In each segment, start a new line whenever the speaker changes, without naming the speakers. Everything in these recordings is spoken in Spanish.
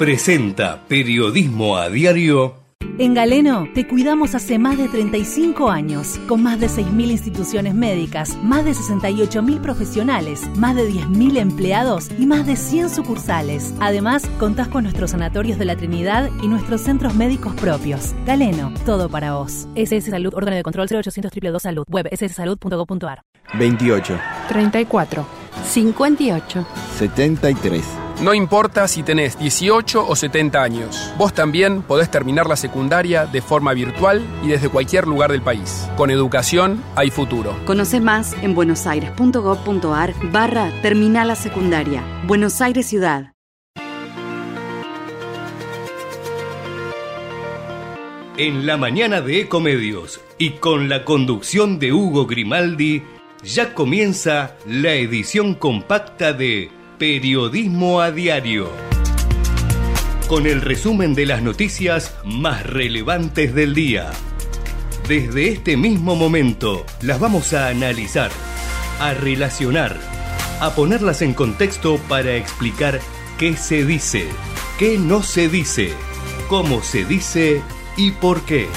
presenta Periodismo a Diario.
En Galeno te cuidamos hace más de 35 años, con más de 6.000 instituciones médicas, más de 68.000 profesionales, más de 10.000 empleados y más de 100 sucursales. Además, contás con nuestros sanatorios de la Trinidad y nuestros centros médicos propios. Galeno, todo para vos. SS Salud, órgano de control 0800 222 Salud, web sssalud.gov.ar.
28,
34, 58.
73.
No importa si tenés 18 o 70 años, vos también podés terminar la secundaria de forma virtual y desde cualquier lugar del país. Con educación hay futuro.
Conoce más en buenosaires.gov.ar barra Terminal la Secundaria. Buenos Aires Ciudad.
En la mañana de Ecomedios y con la conducción de Hugo Grimaldi, ya comienza la edición compacta de Periodismo a Diario. Con el resumen de las noticias más relevantes del día. Desde este mismo momento las vamos a analizar, a relacionar, a ponerlas en contexto para explicar qué se dice, qué no se dice, cómo se dice y por qué.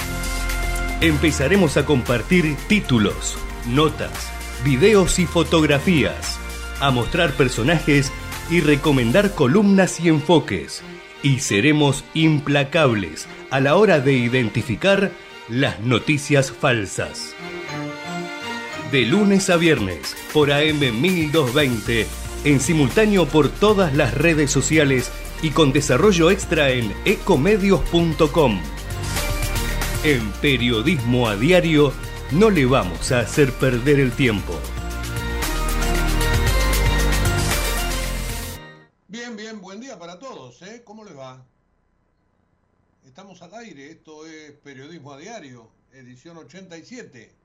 Empezaremos a compartir títulos, notas, videos y fotografías a mostrar personajes y recomendar columnas y enfoques. Y seremos implacables a la hora de identificar las noticias falsas. De lunes a viernes por AM 1220, en simultáneo por todas las redes sociales y con desarrollo extra en ecomedios.com. En Periodismo a Diario no le vamos a hacer perder el tiempo.
¿eh? ¿Cómo les va? Estamos al aire, esto es Periodismo a Diario, edición 87.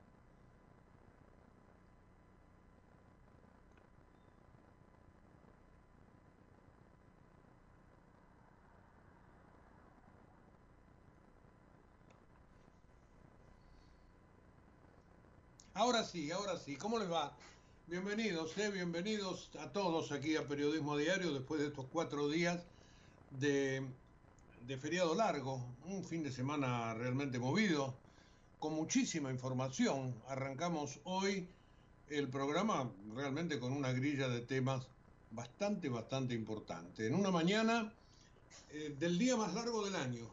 Ahora sí, ahora sí, ¿cómo les va? Bienvenidos, eh, bienvenidos a todos aquí a Periodismo Diario después de estos cuatro días de, feriado largo, un fin de semana realmente movido, con muchísima información. Arrancamos hoy el programa realmente con una grilla de temas bastante, bastante importante. En una mañana eh, del día más largo del año,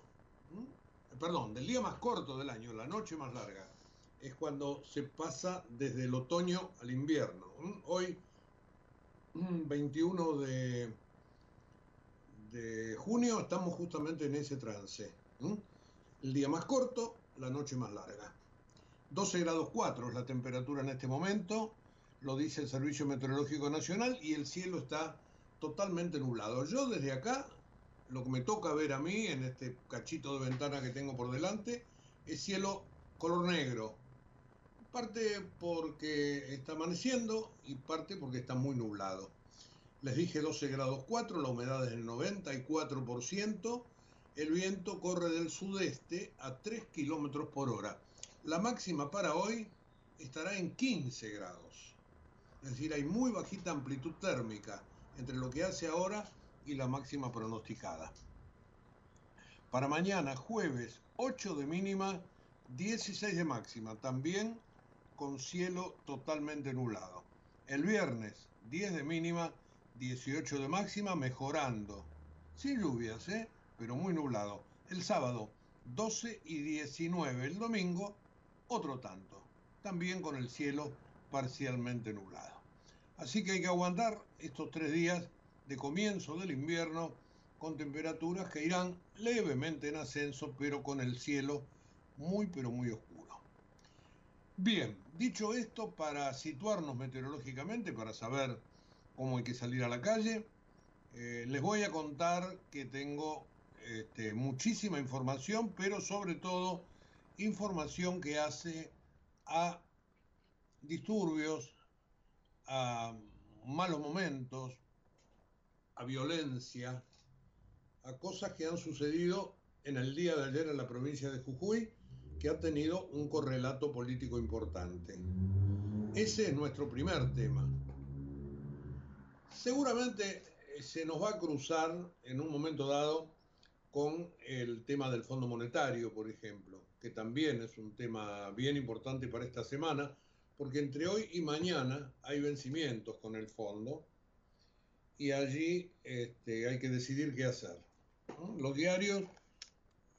perdón, del día más corto del año, la noche más larga, es cuando se pasa desde el otoño al invierno. Hoy, 21 de de junio estamos justamente en ese trance. El día más corto, la noche más larga. 12 grados 4 es la temperatura en este momento, lo dice el Servicio Meteorológico Nacional y el cielo está totalmente nublado. Yo desde acá, lo que me toca ver a mí en este cachito de ventana que tengo por delante, es cielo color negro. Parte porque está amaneciendo y parte porque está muy nublado. Les dije 12 grados 4, la humedad es del 94%, el viento corre del sudeste a 3 kilómetros por hora. La máxima para hoy estará en 15 grados. Es decir, hay muy bajita amplitud térmica entre lo que hace ahora y la máxima pronosticada. Para mañana, jueves, 8 de mínima, 16 de máxima, también con cielo totalmente nublado. El viernes, 10 de mínima, 18 de máxima, mejorando. Sin lluvias, ¿eh? pero muy nublado. El sábado, 12 y 19. El domingo, otro tanto. También con el cielo parcialmente nublado. Así que hay que aguantar estos tres días de comienzo del invierno con temperaturas que irán levemente en ascenso, pero con el cielo muy, pero muy oscuro. Bien, dicho esto, para situarnos meteorológicamente, para saber cómo hay que salir a la calle. Eh, les voy a contar que tengo este, muchísima información, pero sobre todo información que hace a disturbios, a malos momentos, a violencia, a cosas que han sucedido en el día de ayer en la provincia de Jujuy, que ha tenido un correlato político importante. Ese es nuestro primer tema. Seguramente eh, se nos va a cruzar en un momento dado con el tema del Fondo Monetario, por ejemplo, que también es un tema bien importante para esta semana, porque entre hoy y mañana hay vencimientos con el fondo y allí este, hay que decidir qué hacer. Los diarios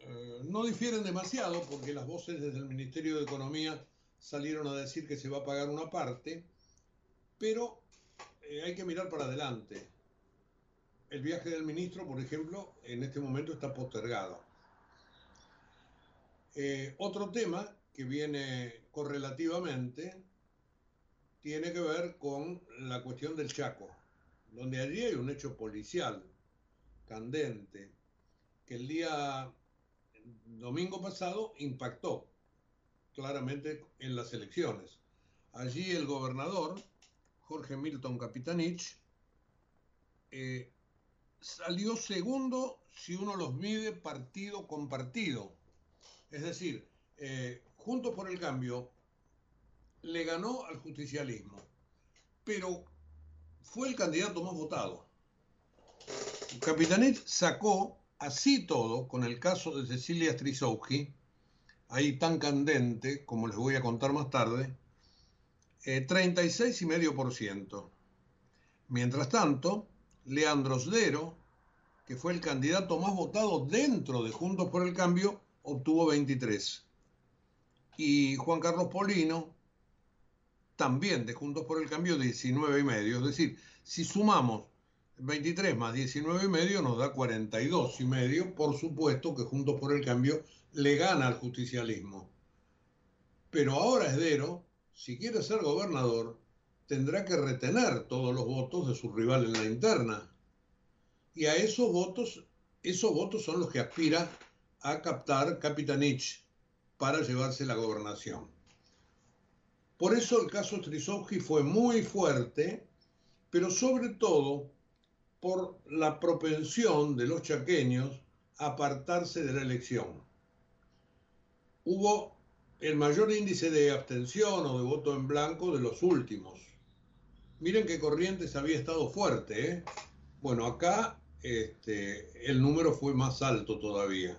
eh, no difieren demasiado porque las voces desde el Ministerio de Economía salieron a decir que se va a pagar una parte, pero eh, hay que mirar para adelante el viaje del ministro, por ejemplo, en este momento está postergado. Eh, otro tema que viene correlativamente tiene que ver con la cuestión del Chaco, donde allí hay un hecho policial candente que el día domingo pasado impactó claramente en las elecciones. Allí el gobernador, Jorge Milton Capitanich, eh, salió segundo si uno los mide partido con partido. Es decir, eh, Juntos por el Cambio le ganó al justicialismo, pero fue el candidato más votado. Capitanich sacó así todo, con el caso de Cecilia Strisowski, ahí tan candente, como les voy a contar más tarde, eh, 36,5%. Mientras tanto, Leandro Sdero, que fue el candidato más votado dentro de Juntos por el Cambio, obtuvo 23. Y Juan Carlos Polino, también de Juntos por el Cambio, 19 y medio. Es decir, si sumamos 23 más 19 y medio nos da 42 y medio. Por supuesto que Juntos por el Cambio le gana al justicialismo. Pero ahora Esdero, si quiere ser gobernador, tendrá que retener todos los votos de su rival en la interna. Y a esos votos, esos votos son los que aspira a captar Capitanich para llevarse la gobernación. Por eso el caso Strisowski fue muy fuerte, pero sobre todo por la propensión de los chaqueños a apartarse de la elección. Hubo el mayor índice de abstención o de voto en blanco de los últimos. Miren que Corrientes había estado fuerte. ¿eh? Bueno, acá este, el número fue más alto todavía.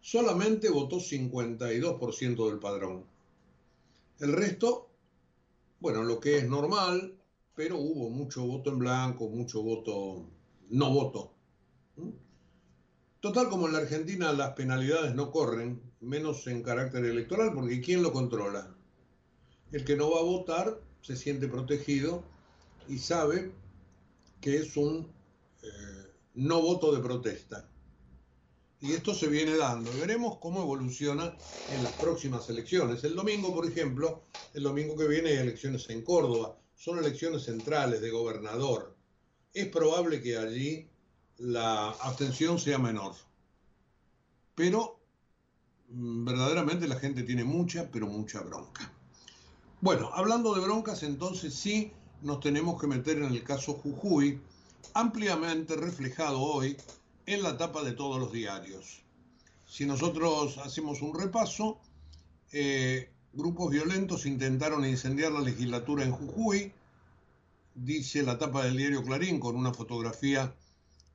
Solamente votó 52% del padrón. El resto, bueno, lo que es normal, pero hubo mucho voto en blanco, mucho voto no voto. Total, como en la Argentina las penalidades no corren, menos en carácter electoral, porque ¿quién lo controla? El que no va a votar se siente protegido y sabe que es un eh, no voto de protesta. Y esto se viene dando. Veremos cómo evoluciona en las próximas elecciones. El domingo, por ejemplo, el domingo que viene hay elecciones en Córdoba. Son elecciones centrales de gobernador. Es probable que allí la abstención sea menor. Pero mm, verdaderamente la gente tiene mucha, pero mucha bronca. Bueno, hablando de broncas, entonces sí nos tenemos que meter en el caso Jujuy, ampliamente reflejado hoy en la tapa de todos los diarios. Si nosotros hacemos un repaso, eh, grupos violentos intentaron incendiar la legislatura en Jujuy, dice la tapa del diario Clarín con una fotografía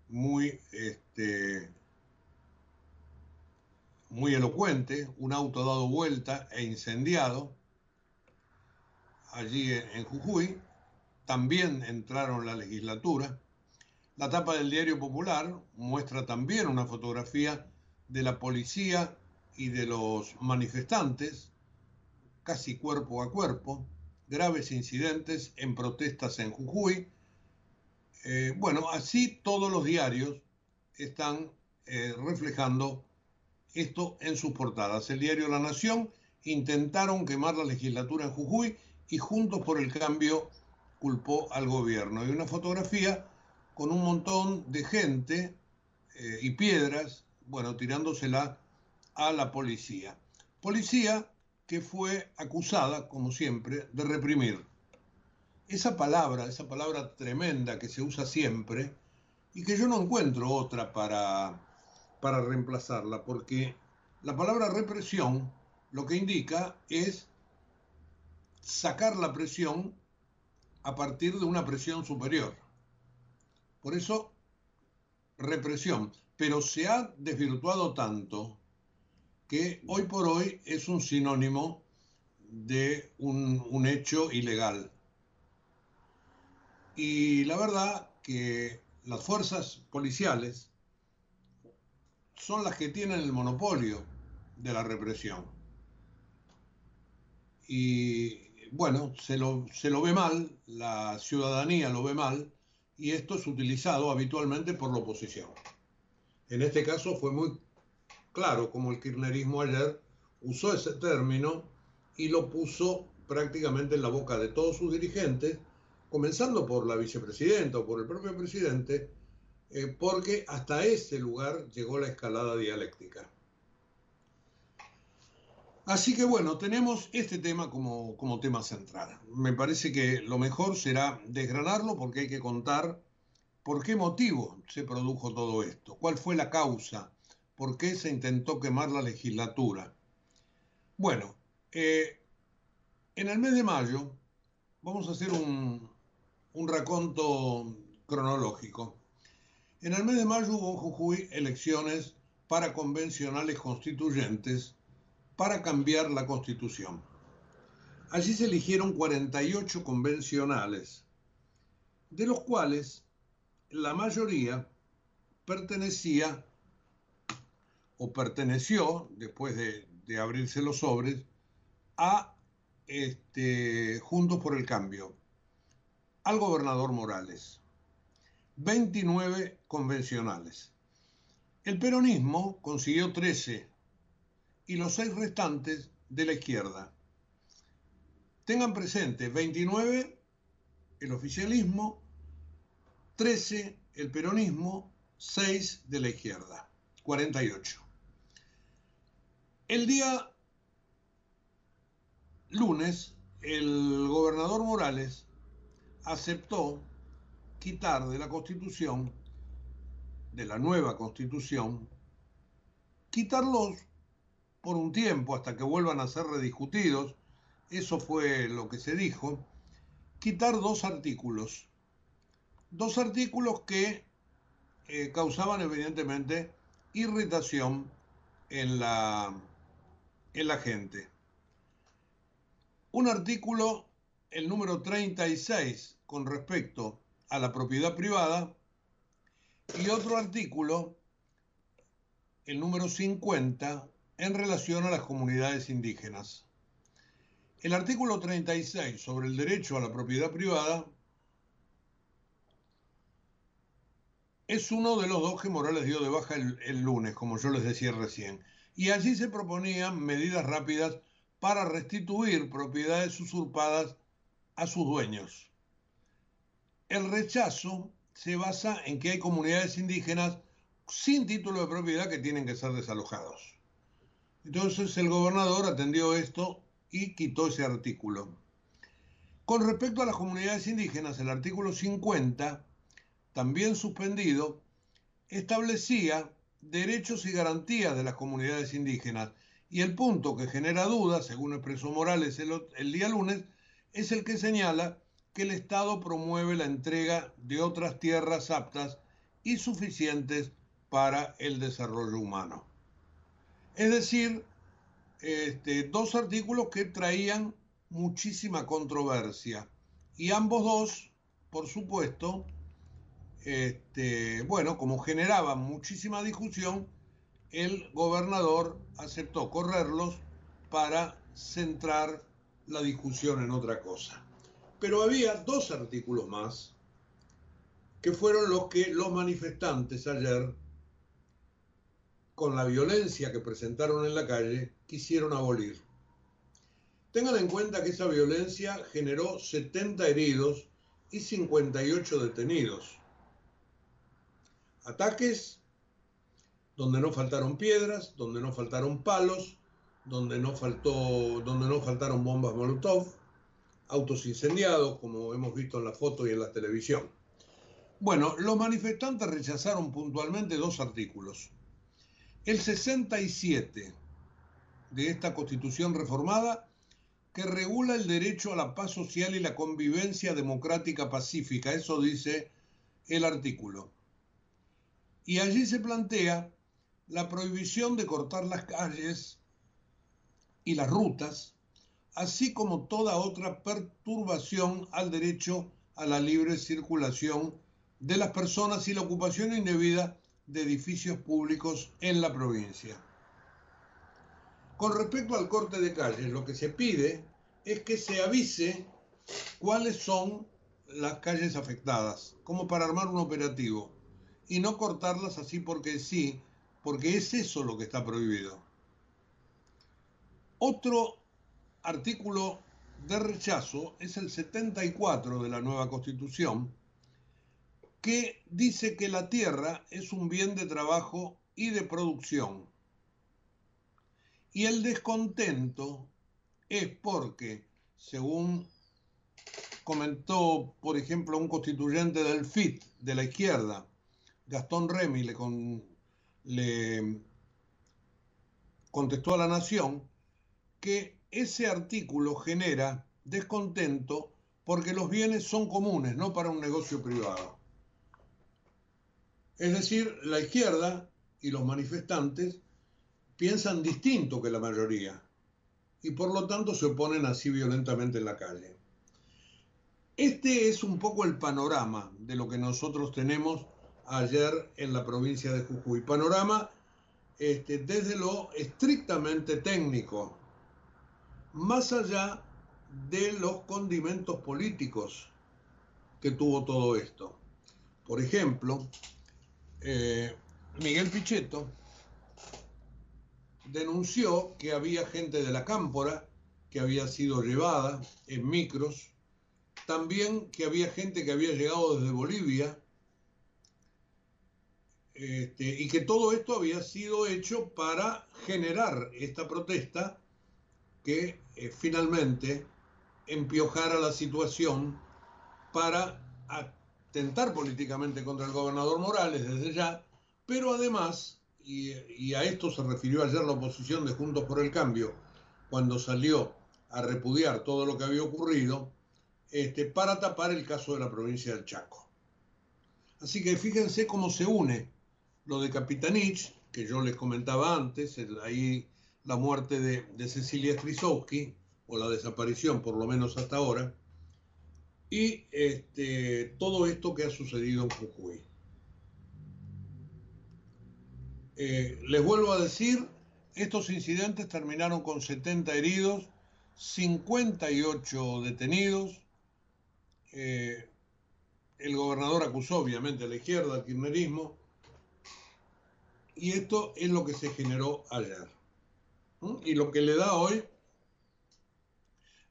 muy, este, muy elocuente, un auto dado vuelta e incendiado allí en Jujuy, también entraron la legislatura. La tapa del diario Popular muestra también una fotografía de la policía y de los manifestantes, casi cuerpo a cuerpo, graves incidentes en protestas en Jujuy. Eh, bueno, así todos los diarios están eh, reflejando esto en sus portadas. El diario La Nación intentaron quemar la legislatura en Jujuy y Juntos por el Cambio culpó al gobierno. Hay una fotografía con un montón de gente eh, y piedras, bueno, tirándosela a la policía. Policía que fue acusada, como siempre, de reprimir. Esa palabra, esa palabra tremenda que se usa siempre y que yo no encuentro otra para, para reemplazarla, porque la palabra represión lo que indica es sacar la presión a partir de una presión superior. Por eso, represión. pero se ha desvirtuado tanto que hoy por hoy es un sinónimo de un, un hecho ilegal. Y la verdad que las fuerzas policiales son las que tienen el monopolio de la represión. Y bueno, se lo, se lo ve mal, la ciudadanía lo ve mal, y esto es utilizado habitualmente por la oposición. En este caso fue muy claro como el kirchnerismo ayer usó ese término y lo puso prácticamente en la boca de todos sus dirigentes, comenzando por la vicepresidenta o por el propio presidente, eh, porque hasta ese lugar llegó la escalada dialéctica. Así que bueno, tenemos este tema como, como tema central. Me parece que lo mejor será desgranarlo porque hay que contar por qué motivo se produjo todo esto, cuál fue la causa, por qué se intentó quemar la legislatura. Bueno, eh, en el mes de mayo vamos a hacer un, un raconto cronológico. En el mes de mayo hubo en Jujuy elecciones para convencionales constituyentes para cambiar la constitución. Allí se eligieron 48 convencionales, de los cuales la mayoría pertenecía o perteneció, después de, abrirse los sobres, a este, Juntos por el Cambio, al gobernador Morales. 29 convencionales. El peronismo consiguió 13 y los seis restantes de la izquierda. Tengan presente, 29 el oficialismo, 13 el peronismo, 6 de la izquierda, 48. El día lunes, el gobernador Morales aceptó quitar de la Constitución, de la nueva Constitución, quitarlos por un tiempo hasta que vuelvan a ser rediscutidos, eso fue lo que se dijo, quitar dos artículos, dos artículos que eh, causaban evidentemente irritación en la, en la gente. Un artículo, el número 36, con respecto a la propiedad privada y otro artículo, el número 50, en relación a las comunidades indígenas. El artículo 36 sobre el derecho a la propiedad privada es uno de los dos que Morales dio de baja el, el, lunes, como yo les decía recién. Y allí se proponían medidas rápidas para restituir propiedades usurpadas a sus dueños. El rechazo se basa en que hay comunidades indígenas sin título de propiedad que tienen que ser desalojados. Entonces el gobernador atendió esto y quitó ese artículo. Con respecto a las comunidades indígenas, el artículo 50, también suspendido, establecía derechos y garantías de las comunidades indígenas. Y el punto que genera dudas, según expresó Morales el, día lunes, es el que señala que el Estado promueve la entrega de otras tierras aptas y suficientes para el desarrollo humano. Es decir, este, dos artículos que traían muchísima controversia y ambos dos, por supuesto, este, bueno, como generaban muchísima discusión, el gobernador aceptó correrlos para centrar la discusión en otra cosa. Pero había dos artículos más que fueron los que los manifestantes ayer, con la violencia que presentaron en la calle, quisieron abolir. Tengan en cuenta que esa violencia generó 70 heridos y 58 detenidos. Ataques donde no faltaron piedras, donde no faltaron palos, donde no, faltó, donde no faltaron bombas Molotov, autos incendiados, como hemos visto en la foto y en la televisión. Bueno, los manifestantes rechazaron puntualmente dos artículos. El 67 de esta constitución reformada que regula el derecho a la paz social y la convivencia democrática pacífica, eso dice el artículo. Y allí se plantea la prohibición de cortar las calles y las rutas, así como toda otra perturbación al derecho a la libre circulación de las personas y la ocupación indebida de edificios públicos en la provincia. Con respecto al corte de calles, lo que se pide es que se avise cuáles son las calles afectadas, como para armar un operativo, y no cortarlas así porque sí, porque es eso lo que está prohibido. Otro artículo de rechazo es el 74 de la nueva constitución, que dice que la tierra es un bien de trabajo y de producción. Y el descontento es porque, según comentó, por ejemplo, un constituyente del FIT, de la izquierda, Gastón Remy, le, le contestó a la Nación que ese artículo genera descontento porque los bienes son comunes, no para un negocio privado. Es decir, la izquierda y los manifestantes piensan distinto que la mayoría y por lo tanto se oponen así violentamente en la calle. Este es un poco el panorama de lo que nosotros tenemos ayer en la provincia de Jujuy. Panorama este, desde lo estrictamente técnico, más allá de los condimentos políticos que tuvo todo esto. Por ejemplo, eh, Miguel Pichetto denunció que había gente de la cámpora que había sido llevada en micros, también que había gente que había llegado desde Bolivia, este, y que todo esto había sido hecho para generar esta protesta que eh, finalmente empiojara la situación para tentar políticamente contra el gobernador Morales desde ya, pero además, y, a esto se refirió ayer la oposición de Juntos por el Cambio, cuando salió a repudiar todo lo que había ocurrido, este, para tapar el caso de la provincia del Chaco. Así que fíjense cómo se une lo de Capitanich, que yo les comentaba antes, ahí la muerte de, Cecilia Strisowski, o la desaparición por lo menos hasta ahora, y este, todo esto que ha sucedido en Jujuy. Eh, les vuelvo a decir, estos incidentes terminaron con 70 heridos, 58 detenidos. Eh, el gobernador acusó obviamente a la izquierda, al kirchnerismo, y esto es lo que se generó ayer. Y lo que le da hoy,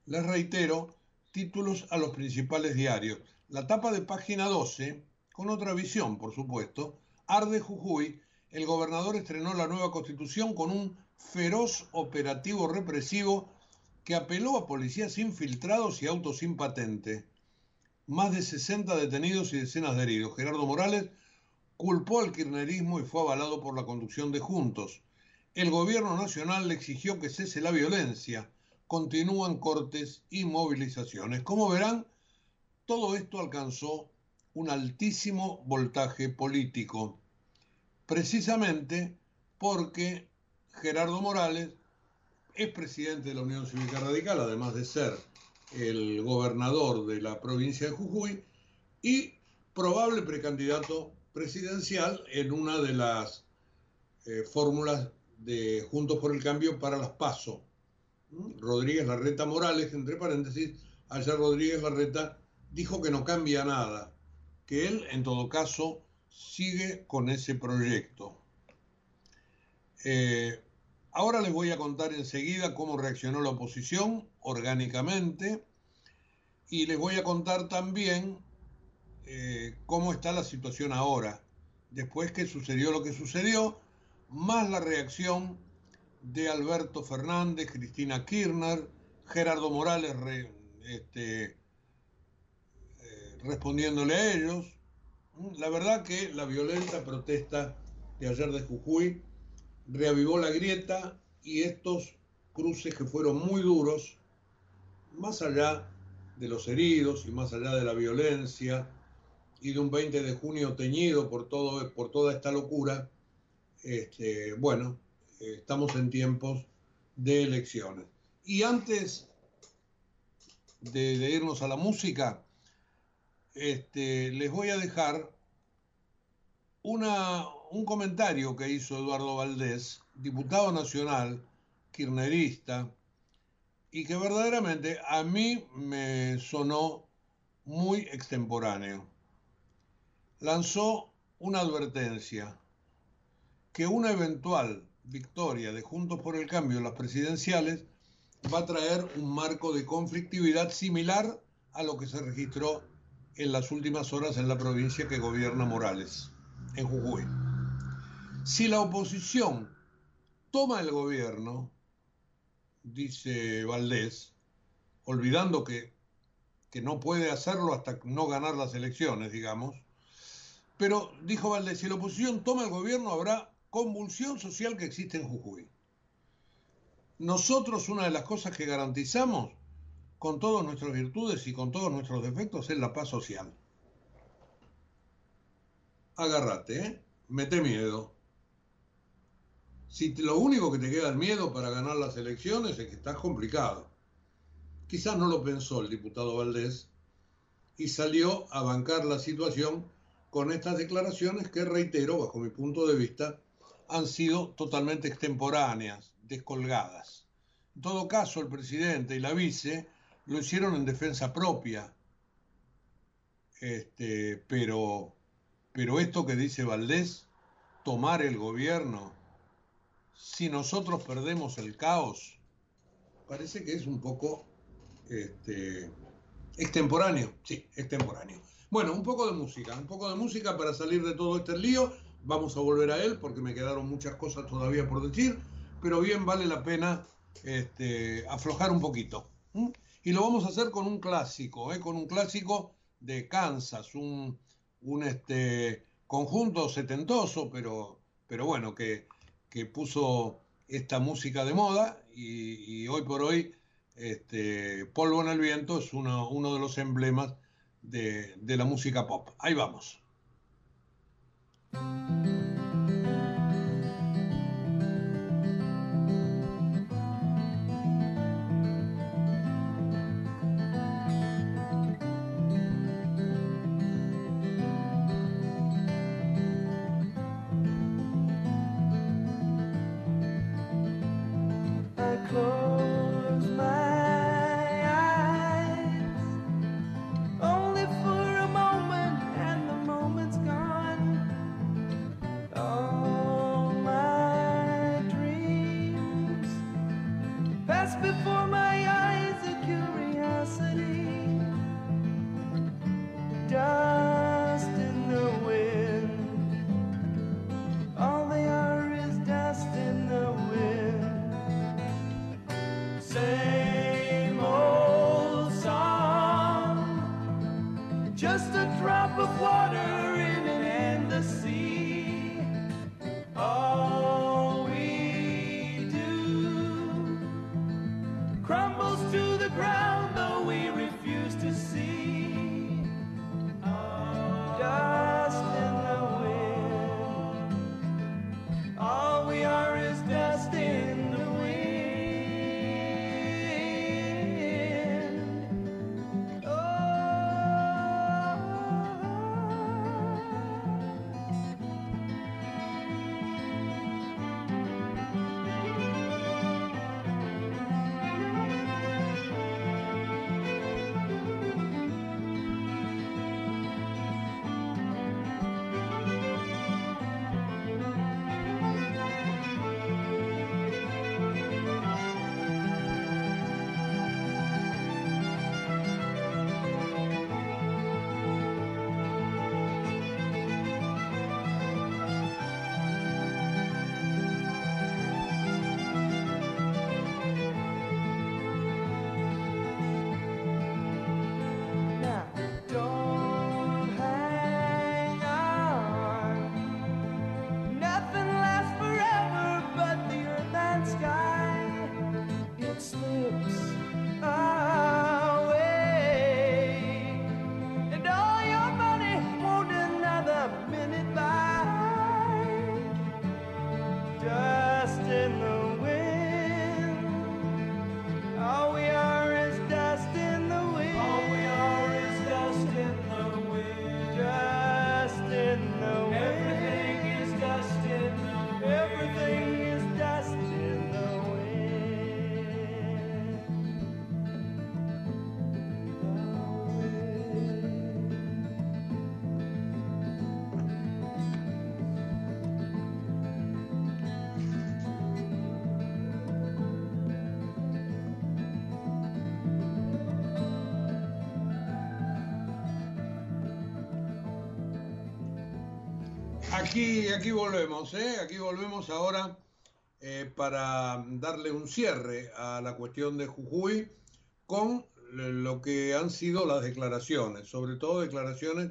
les reitero, títulos a los principales diarios. La tapa de página 12, con otra visión, por supuesto, Arde Jujuy, el gobernador estrenó la nueva constitución con un feroz operativo represivo que apeló a policías infiltrados y autos sin patente. Más de 60 detenidos y decenas de heridos. Gerardo Morales culpó al kirchnerismo y fue avalado por la conducción de Juntos. El gobierno nacional le exigió que cese la violencia continúan cortes y movilizaciones. Como verán, todo esto alcanzó un altísimo voltaje político, precisamente porque Gerardo Morales es presidente de la Unión Cívica Radical, además de ser el gobernador de la provincia de Jujuy y probable precandidato presidencial en una de las eh, fórmulas de Juntos por el Cambio para las PASO, Rodríguez Larreta Morales, entre paréntesis, ayer Rodríguez Larreta dijo que no cambia nada, que él, en todo caso, sigue con ese proyecto. Eh, ahora les voy a contar enseguida cómo reaccionó la oposición orgánicamente y les voy a contar también eh, cómo está la situación ahora, después que sucedió lo que sucedió, más la reacción de Alberto Fernández, Cristina Kirchner, Gerardo Morales este, eh, respondiéndole a ellos. La verdad que la violenta protesta de ayer de Jujuy reavivó la grieta y estos cruces que fueron muy duros, más allá de los heridos y más allá de la violencia y de un 20 de junio teñido por, todo, por toda esta locura, este, bueno, estamos en tiempos de elecciones. Y antes de, irnos a la música, este, les voy a dejar una, un comentario que hizo Eduardo Valdés, diputado nacional, kirnerista, y que verdaderamente a mí me sonó muy extemporáneo. Lanzó una advertencia que una eventual victoria de Juntos por el Cambio en las presidenciales va a traer un marco de conflictividad similar a lo que se registró en las últimas horas en la provincia que gobierna Morales, en Jujuy. Si la oposición toma el gobierno, dice Valdés, olvidando que, que no puede hacerlo hasta no ganar las elecciones, digamos, pero dijo Valdés, si la oposición toma el gobierno habrá convulsión social que existe en Jujuy. Nosotros una de las cosas que garantizamos con todas nuestras virtudes y con todos nuestros defectos es la paz social. Agárrate, ¿eh? mete miedo. Si lo único que te queda es miedo para ganar las elecciones es que estás complicado. Quizás no lo pensó el diputado Valdés y salió a bancar la situación con estas declaraciones que, reitero, bajo mi punto de vista, han sido totalmente extemporáneas, descolgadas. En todo caso, el presidente y la vice lo hicieron en defensa propia. Este, pero, pero esto que dice Valdés, tomar el gobierno, si nosotros perdemos el caos, parece que es un poco este, extemporáneo. Sí, extemporáneo. Bueno, un poco de música, un poco de música para salir de todo este lío. Vamos a volver a él porque me quedaron muchas cosas todavía por decir, pero bien vale la pena este, aflojar un poquito. Y lo vamos a hacer con un clásico, ¿eh? con un clásico de Kansas, un, un este, conjunto setentoso, pero, pero bueno, que, que puso esta música de moda y, hoy por hoy este, Polvo en el Viento es uno, uno de los emblemas de, de la música pop. Ahí vamos. Aquí, aquí volvemos, ¿eh? Aquí volvemos ahora eh, para darle un cierre a la cuestión de Jujuy con lo que han sido las declaraciones, sobre todo declaraciones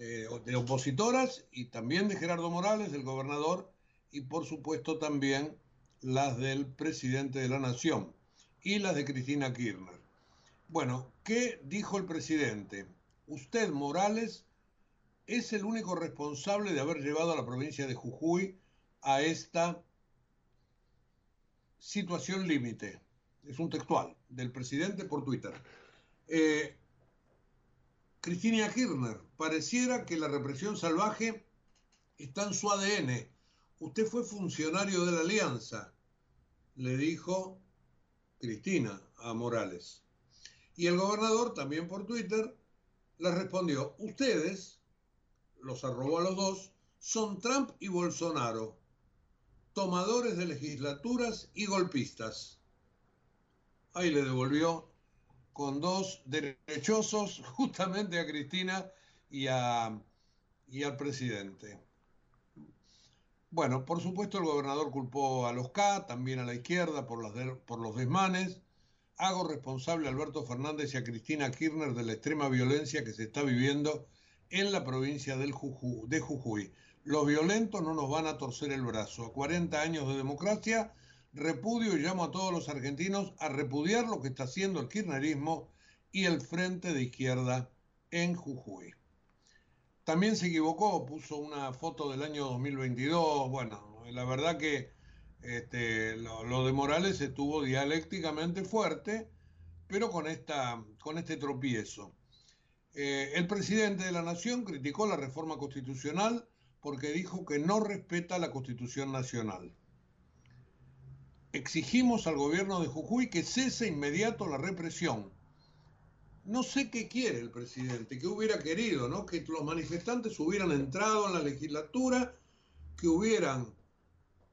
eh, de opositoras y también de Gerardo Morales, el gobernador, y por supuesto también las del presidente de la Nación y las de Cristina Kirchner. Bueno, ¿qué dijo el presidente? Usted, Morales, es el único responsable de haber llevado a la provincia de Jujuy a esta situación límite. Es un textual del presidente por Twitter. Eh, Cristina Kirchner, pareciera que la represión salvaje está en su ADN. Usted fue funcionario de la Alianza, le dijo Cristina a Morales. Y el gobernador, también por Twitter, le respondió, ustedes, los arrobó a los dos, son Trump y Bolsonaro, tomadores de legislaturas y golpistas. Ahí le devolvió con dos derechosos justamente a Cristina y, a, y al presidente. Bueno, por supuesto el gobernador culpó a los K, también a la izquierda, por, las por los desmanes. Hago responsable a Alberto Fernández y a Cristina Kirchner de la extrema violencia que se está viviendo en la provincia del de Jujuy. Los violentos no nos van a torcer el brazo. A 40 años de democracia repudio y llamo a todos los argentinos a repudiar lo que está haciendo el kirchnerismo y el Frente de Izquierda en Jujuy. También se equivocó, puso una foto del año 2022. Bueno, la verdad que este, lo, de Morales estuvo dialécticamente fuerte, pero con, esta, con este tropiezo. Eh, el presidente de la Nación criticó la reforma constitucional porque dijo que no respeta la Constitución Nacional exigimos al gobierno de Jujuy que cese inmediato la represión. No sé qué quiere el presidente, que hubiera querido, ¿no? Que los manifestantes hubieran entrado en la legislatura, que hubieran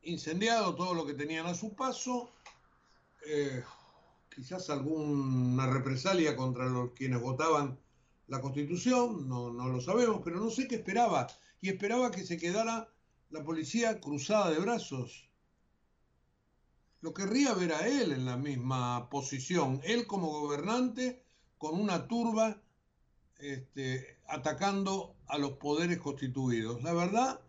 incendiado todo lo que tenían a su paso, eh, quizás alguna represalia contra los quienes votaban la constitución, no, lo sabemos, pero no sé qué esperaba. Y esperaba que se quedara la policía cruzada de brazos lo querría ver a él en la misma posición, él como gobernante con una turba este, atacando a los poderes constituidos. La verdad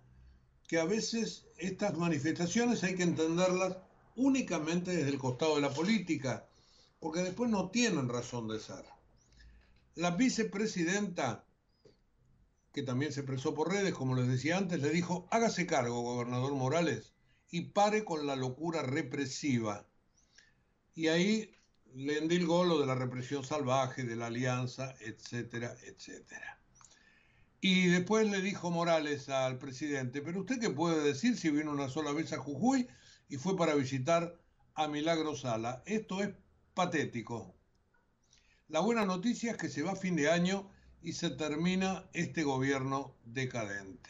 que a veces estas manifestaciones hay que entenderlas únicamente desde el costado de la política, porque después no tienen razón de ser. La vicepresidenta, que también se expresó por redes, como les decía antes, le dijo, hágase cargo, gobernador Morales, y pare con la locura represiva. Y ahí le endilgó lo de la represión salvaje, de la alianza, etcétera, etcétera. Y después le dijo Morales al presidente, pero usted qué puede decir si vino una sola vez a Jujuy y fue para visitar a Milagro Sala. Esto es patético. La buena noticia es que se va a fin de año y se termina este gobierno decadente.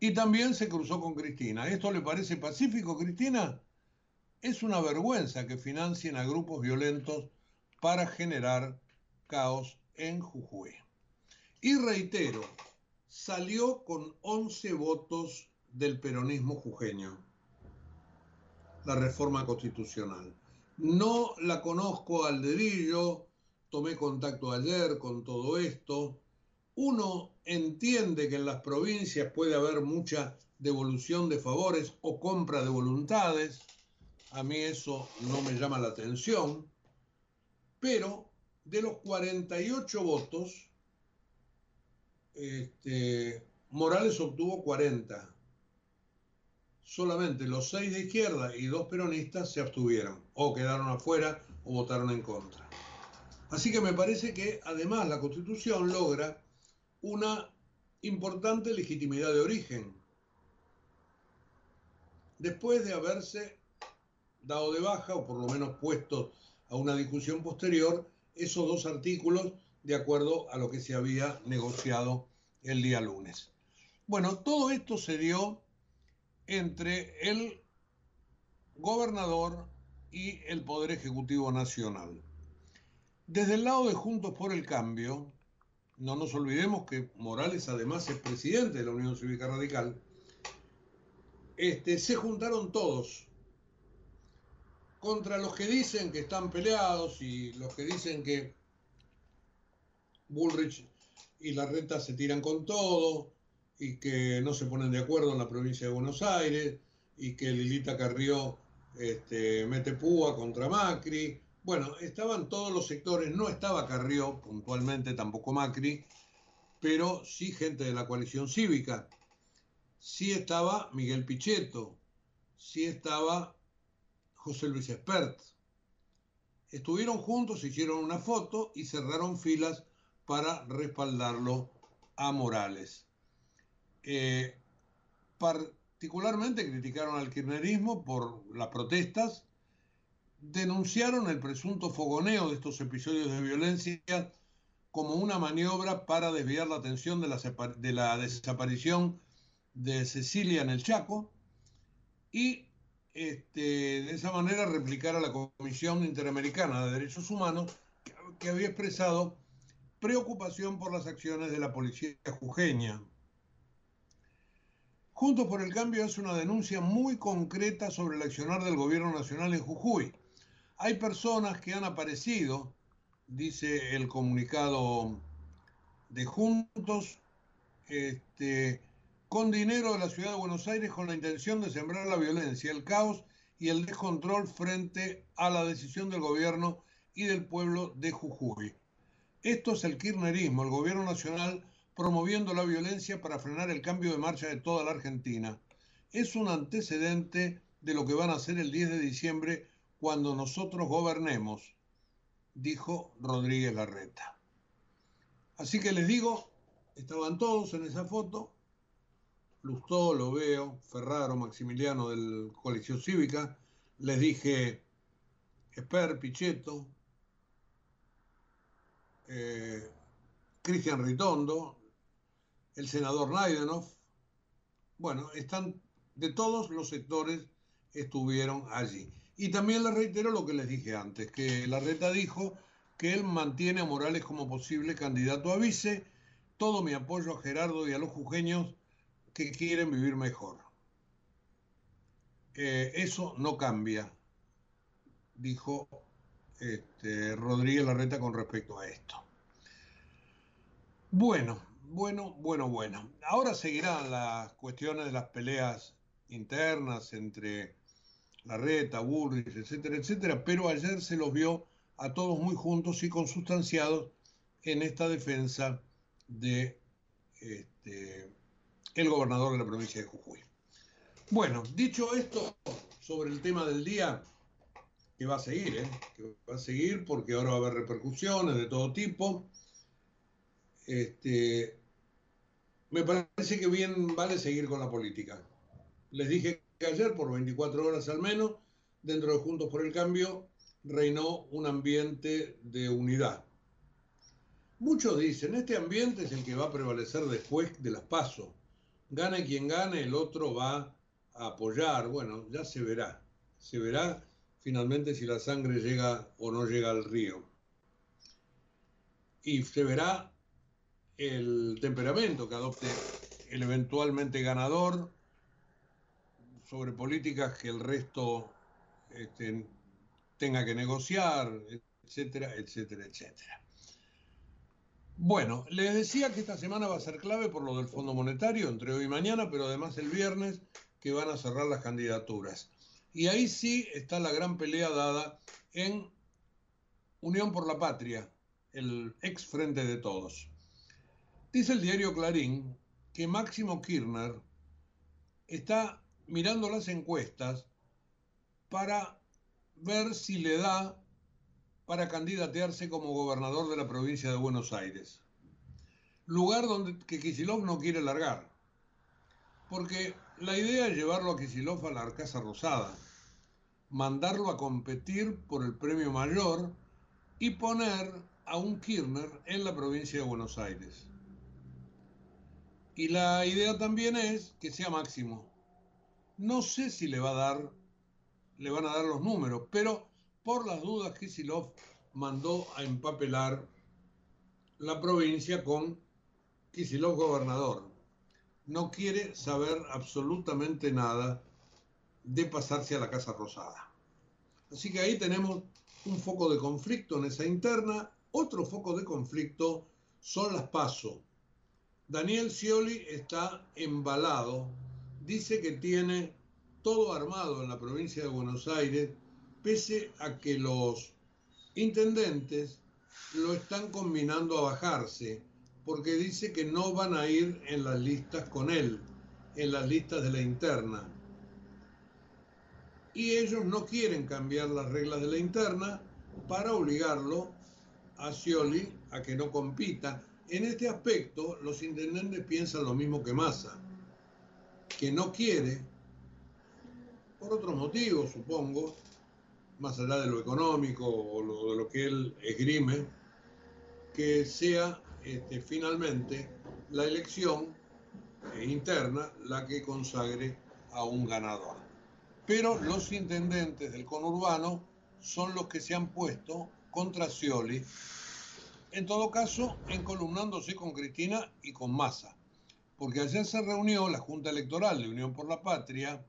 Y también se cruzó con Cristina. ¿Esto le parece pacífico, Cristina? Es una vergüenza que financien a grupos violentos para generar caos en Jujuy. Y reitero, salió con 11 votos del peronismo jujeño, la reforma constitucional. No la conozco al dedillo, tomé contacto ayer con todo esto, uno entiende que en las provincias puede haber mucha devolución de favores o compra de voluntades. A mí eso no me llama la atención. Pero de los 48 votos, este, Morales obtuvo 40. Solamente los seis de izquierda y dos peronistas se abstuvieron, o quedaron afuera o votaron en contra. Así que me parece que además la Constitución logra una importante legitimidad de origen. Después de haberse dado de baja, o por lo menos puesto a una discusión posterior, esos dos artículos de acuerdo a lo que se había negociado el día lunes. Bueno, todo esto se dio entre el gobernador y el Poder Ejecutivo Nacional. Desde el lado de Juntos por el Cambio, no nos olvidemos que Morales además es presidente de la Unión Cívica Radical, este, se juntaron todos contra los que dicen que están peleados y los que dicen que Bullrich y la reta se tiran con todo y que no se ponen de acuerdo en la provincia de Buenos Aires y que Lilita Carrió este, mete púa contra Macri. Bueno, estaban todos los sectores, no estaba Carrió puntualmente, tampoco Macri, pero sí gente de la coalición cívica. Sí estaba Miguel Pichetto, sí estaba José Luis Espert. Estuvieron juntos, hicieron una foto y cerraron filas para respaldarlo a Morales. Eh, particularmente criticaron al kirchnerismo por las protestas, denunciaron el presunto fogoneo de estos episodios de violencia como una maniobra para desviar la atención de la, de la desaparición de Cecilia en el Chaco y este, de esa manera replicar a la Comisión Interamericana de Derechos Humanos que había expresado preocupación por las acciones de la policía jujeña. Juntos por el Cambio hace una denuncia muy concreta sobre el accionar del gobierno nacional en Jujuy. Hay personas que han aparecido, dice el comunicado de Juntos, este, con dinero de la ciudad de Buenos Aires con la intención de sembrar la violencia, el caos y el descontrol frente a la decisión del gobierno y del pueblo de Jujuy. Esto es el kirchnerismo, el gobierno nacional promoviendo la violencia para frenar el cambio de marcha de toda la Argentina. Es un antecedente de lo que van a hacer el 10 de diciembre cuando nosotros gobernemos, dijo Rodríguez Larreta. Así que les digo, estaban todos en esa foto, Lustó, lo veo, Ferraro, Maximiliano del Coalición Cívica, les dije Esper, Pichetto, eh, Cristian Ritondo, el senador Naidenov, bueno, están de todos los sectores estuvieron allí. Y también les reitero lo que les dije antes, que la reta dijo que él mantiene a Morales como posible candidato a vice, todo mi apoyo a Gerardo y a los jujeños que quieren vivir mejor. Eh, eso no cambia, dijo este, Rodríguez Larreta con respecto a esto. Bueno, bueno, bueno, bueno. Ahora seguirán las cuestiones de las peleas internas entre Larreta, Burris, etcétera, etcétera, pero ayer se los vio a todos muy juntos y consustanciados en esta defensa de este, el gobernador de la provincia de Jujuy. Bueno, dicho esto sobre el tema del día, que va a seguir, ¿eh? que va a seguir porque ahora va a haber repercusiones de todo tipo. Este, me parece que bien vale seguir con la política. Les dije ayer, por 24 horas al menos, dentro de Juntos por el Cambio, reinó un ambiente de unidad. Muchos dicen, este ambiente es el que va a prevalecer después de las pasos. Gane quien gane, el otro va a apoyar. Bueno, ya se verá. Se verá finalmente si la sangre llega o no llega al río. Y se verá el temperamento que adopte el eventualmente ganador sobre políticas que el resto este, tenga que negociar, etcétera, etcétera, etcétera. Bueno, les decía que esta semana va a ser clave por lo del Fondo Monetario, entre hoy y mañana, pero además el viernes, que van a cerrar las candidaturas. Y ahí sí está la gran pelea dada en Unión por la Patria, el ex frente de todos. Dice el diario Clarín que Máximo Kirchner está mirando las encuestas para ver si le da para candidatearse como gobernador de la provincia de Buenos Aires. Lugar donde que Kisilov no quiere largar. Porque la idea es llevarlo a Kisilov a la Arcasa Rosada, mandarlo a competir por el premio mayor y poner a un Kirchner en la provincia de Buenos Aires. Y la idea también es que sea máximo. No sé si le va a dar, le van a dar los números, pero por las dudas, Kisilov mandó a empapelar la provincia con Kicillof gobernador. No quiere saber absolutamente nada de pasarse a la Casa Rosada. Así que ahí tenemos un foco de conflicto en esa interna. Otro foco de conflicto son las PASO. Daniel Scioli está embalado, dice que tiene todo armado en la provincia de Buenos Aires, pese a que los intendentes lo están combinando a bajarse, porque dice que no van a ir en las listas con él, en las listas de la interna. Y ellos no quieren cambiar las reglas de la interna para obligarlo a Scioli a que no compita. En este aspecto, los intendentes piensan lo mismo que Massa, que no quiere, por otros motivos, supongo, más allá de lo económico o de lo que él esgrime, que sea este, finalmente la elección eh, interna la que consagre a un ganador. Pero los intendentes del conurbano son los que se han puesto contra Scioli, en todo caso encolumnándose con Cristina y con Massa, porque ayer se reunió la Junta Electoral de Unión por la Patria,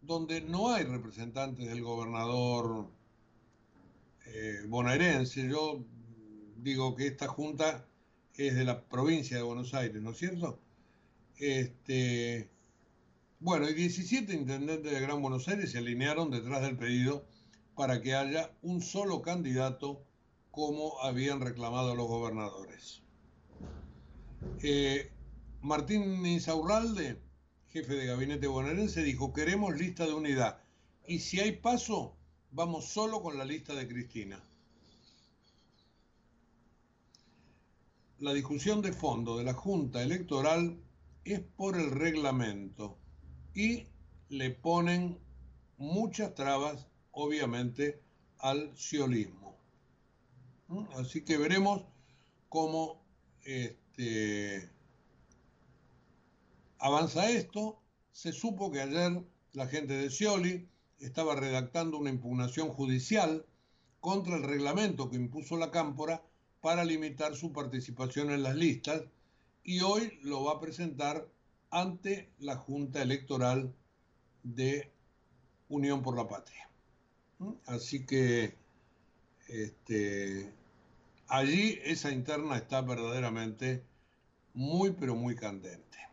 donde no hay representantes del gobernador eh, bonaerense. Yo digo que esta junta es de la provincia de Buenos Aires, ¿no es cierto? Este, bueno, y 17 intendentes de Gran Buenos Aires se alinearon detrás del pedido para que haya un solo candidato como habían reclamado los gobernadores. Eh, Martín Insaurralde jefe de gabinete bonaerense, dijo, queremos lista de unidad. Y si hay paso, vamos solo con la lista de Cristina. La discusión de fondo de la Junta Electoral es por el reglamento y le ponen muchas trabas, obviamente, al siolismo. ¿Mm? Así que veremos cómo este, Avanza esto, se supo que ayer la gente de Scioli estaba redactando una impugnación judicial contra el reglamento que impuso la Cámpora para limitar su participación en las listas y hoy lo va a presentar ante la Junta Electoral de Unión por la Patria. ¿Mm? Así que este, allí esa interna está verdaderamente muy, pero muy candente.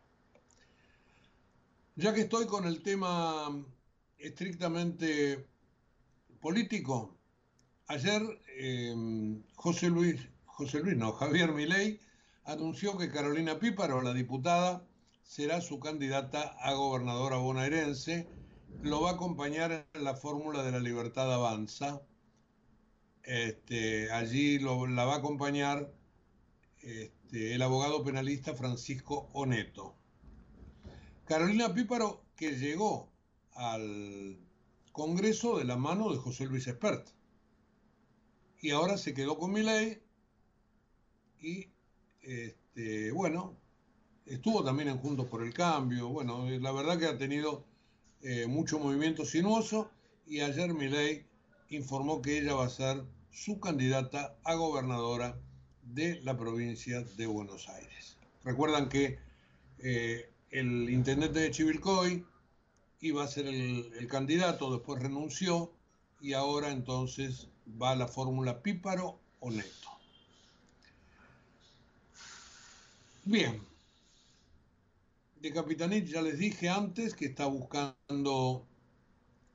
Ya que estoy con el tema estrictamente político, ayer em, José Luis, José Luis, no, Javier Milei anunció que Carolina Píparo, la diputada, será su candidata a gobernadora bonaerense. Lo va a acompañar en la fórmula de la libertad avanza. Este, allí la va a acompañar este, el abogado penalista Francisco Oneto. Carolina Píparo, que llegó al Congreso de la mano de José Luis Espert. Y ahora se quedó con mi ley y, este, bueno, estuvo también en Juntos por el Cambio. Bueno, la verdad que ha tenido eh, mucho movimiento sinuoso y ayer mi ley informó que ella va a ser su candidata a gobernadora de la provincia de Buenos Aires. Recuerdan que eh, el intendente de Chivilcoy iba a ser el, candidato, después renunció y ahora entonces va a la fórmula Píparo o Neto. Bien, de Capitanit ya les dije antes que está buscando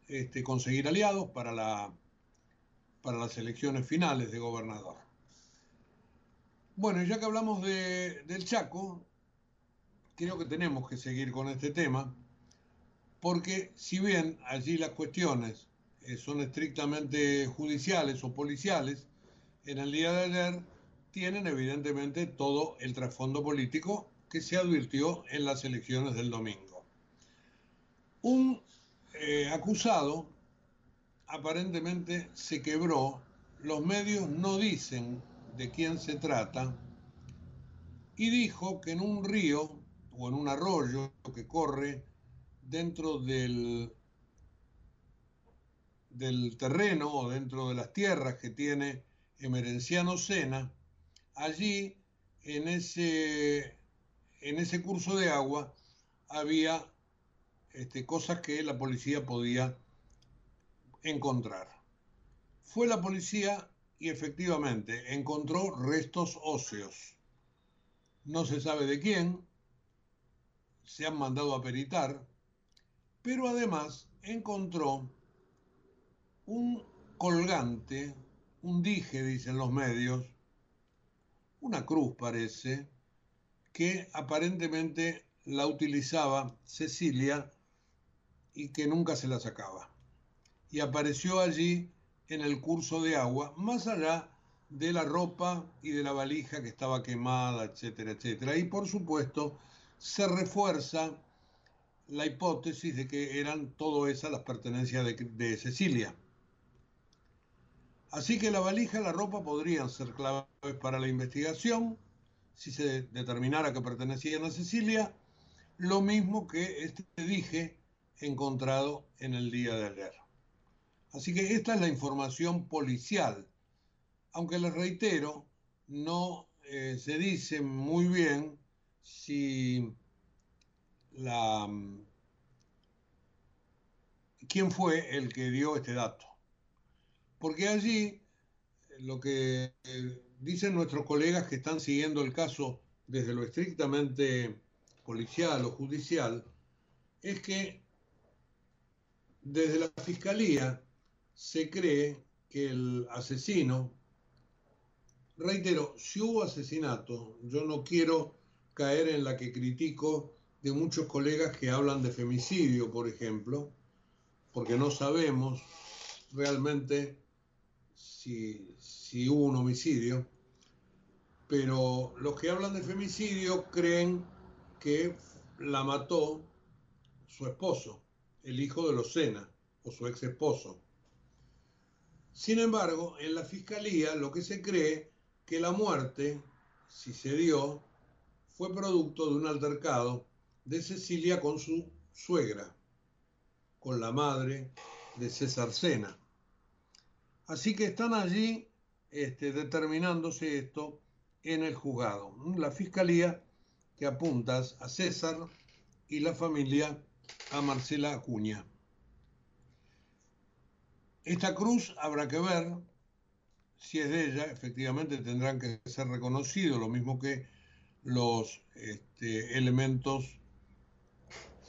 este, conseguir aliados para, la, para las elecciones finales de gobernador. Bueno, ya que hablamos de, del Chaco, creo que tenemos que seguir con este tema, porque si bien allí las cuestiones eh, son estrictamente judiciales o policiales, en el día de ayer tienen evidentemente todo el trasfondo político que se advirtió en las elecciones del domingo. Un eh, acusado aparentemente se quebró, los medios no dicen de quién se trata, y dijo que en un río o en un arroyo que corre dentro del, del terreno o dentro de las tierras que tiene Emerenciano Sena, allí en ese, en ese curso de agua había este, cosas que la policía podía encontrar. Fue la policía y efectivamente encontró restos óseos. No se sabe de quién, se han mandado a peritar, pero además encontró un colgante, un dije, dicen los medios, una cruz parece, que aparentemente la utilizaba Cecilia y que nunca se la sacaba. Y apareció allí en el curso de agua, más allá de la ropa y de la valija que estaba quemada, etcétera, etcétera. Y por supuesto se refuerza la hipótesis de que eran todo esas las pertenencias de, Cecilia. Así que la valija y la ropa podrían ser claves para la investigación si se determinara que pertenecían a Cecilia, lo mismo que este dije encontrado en el día de ayer. Así que esta es la información policial, aunque les reitero, no eh, se dice muy bien si la quién fue el que dio este dato. Porque allí eh, lo que eh, dicen nuestros colegas que están siguiendo el caso desde lo estrictamente policial o judicial es que desde la fiscalía se cree que el asesino, reitero, si hubo asesinato, yo no quiero caer en la que critico de muchos colegas que hablan de femicidio, por ejemplo, porque no sabemos realmente si, hubo un homicidio, pero los que hablan de femicidio creen que la mató su esposo, el hijo de Locena, o su ex esposo. Sin embargo, en la fiscalía lo que se cree que la muerte, si se dio, fue producto de un altercado de Cecilia con su suegra, con la madre de César Sena. Así que están allí este, determinándose esto en el juzgado. La fiscalía que apunta a César y la familia a Marcela Acuña. Esta cruz habrá que ver si es de ella, efectivamente tendrán que ser reconocidos, lo mismo que los este, elementos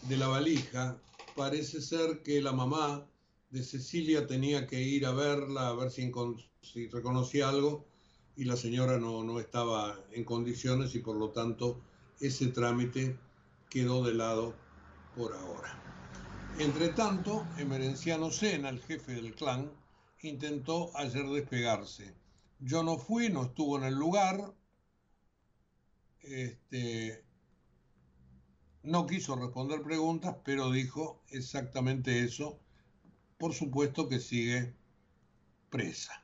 de la valija. Parece ser que la mamá de Cecilia tenía que ir a verla, a ver si, si reconocía algo, y la señora no, no, estaba en condiciones y por lo tanto ese trámite quedó de lado por ahora. Entre tanto, Emerenciano Sena, el jefe del clan, intentó ayer despegarse. Yo no fui, no estuvo en el lugar, este, no quiso responder preguntas, pero dijo exactamente eso por supuesto que sigue presa.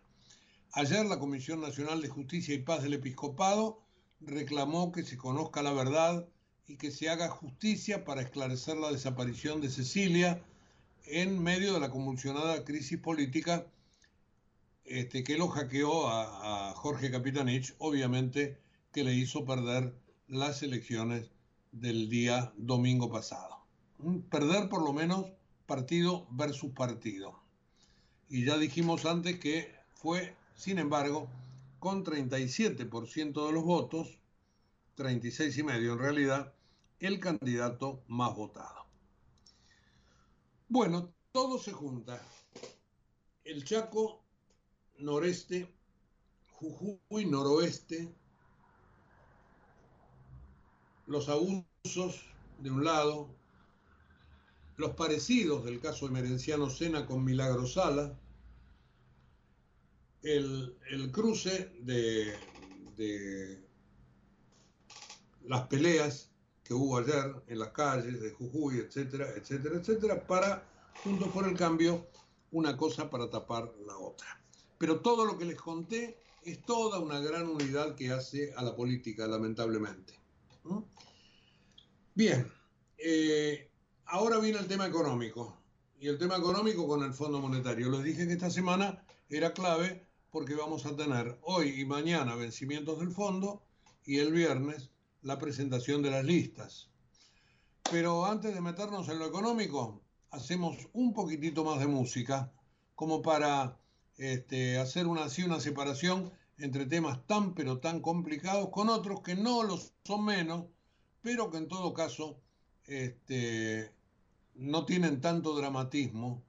Ayer la Comisión Nacional de Justicia y Paz del Episcopado reclamó que se conozca la verdad y que se haga justicia para esclarecer la desaparición de Cecilia en medio de la convulsionada crisis política este, que lo hackeó a, a Jorge Capitanich, obviamente que le hizo perder las elecciones del día domingo pasado. Perder por lo menos partido versus partido. Y ya dijimos antes que fue, sin embargo, con 37% de los votos, 36 y medio en realidad, el candidato más votado. Bueno, todo se junta. El Chaco noreste, Jujuy noroeste, los abusos de un lado, los parecidos del caso de Merenciano Sena con Milagro Sala, el, cruce de, de, las peleas que hubo ayer en las calles de Jujuy, etcétera, etcétera, etcétera, para, junto por el cambio, una cosa para tapar la otra. Pero todo lo que les conté es toda una gran unidad que hace a la política, lamentablemente. Bien, eh, Ahora viene el tema económico. Y el tema económico con el Fondo Monetario. Les dije que esta semana era clave porque vamos a tener hoy y mañana vencimientos del fondo y el viernes la presentación de las listas. Pero antes de meternos en lo económico, hacemos un poquitito más de música, como para este, hacer una, así una separación entre temas tan pero tan complicados con otros que no los son menos, pero que en todo caso este, no tienen tanto dramatismo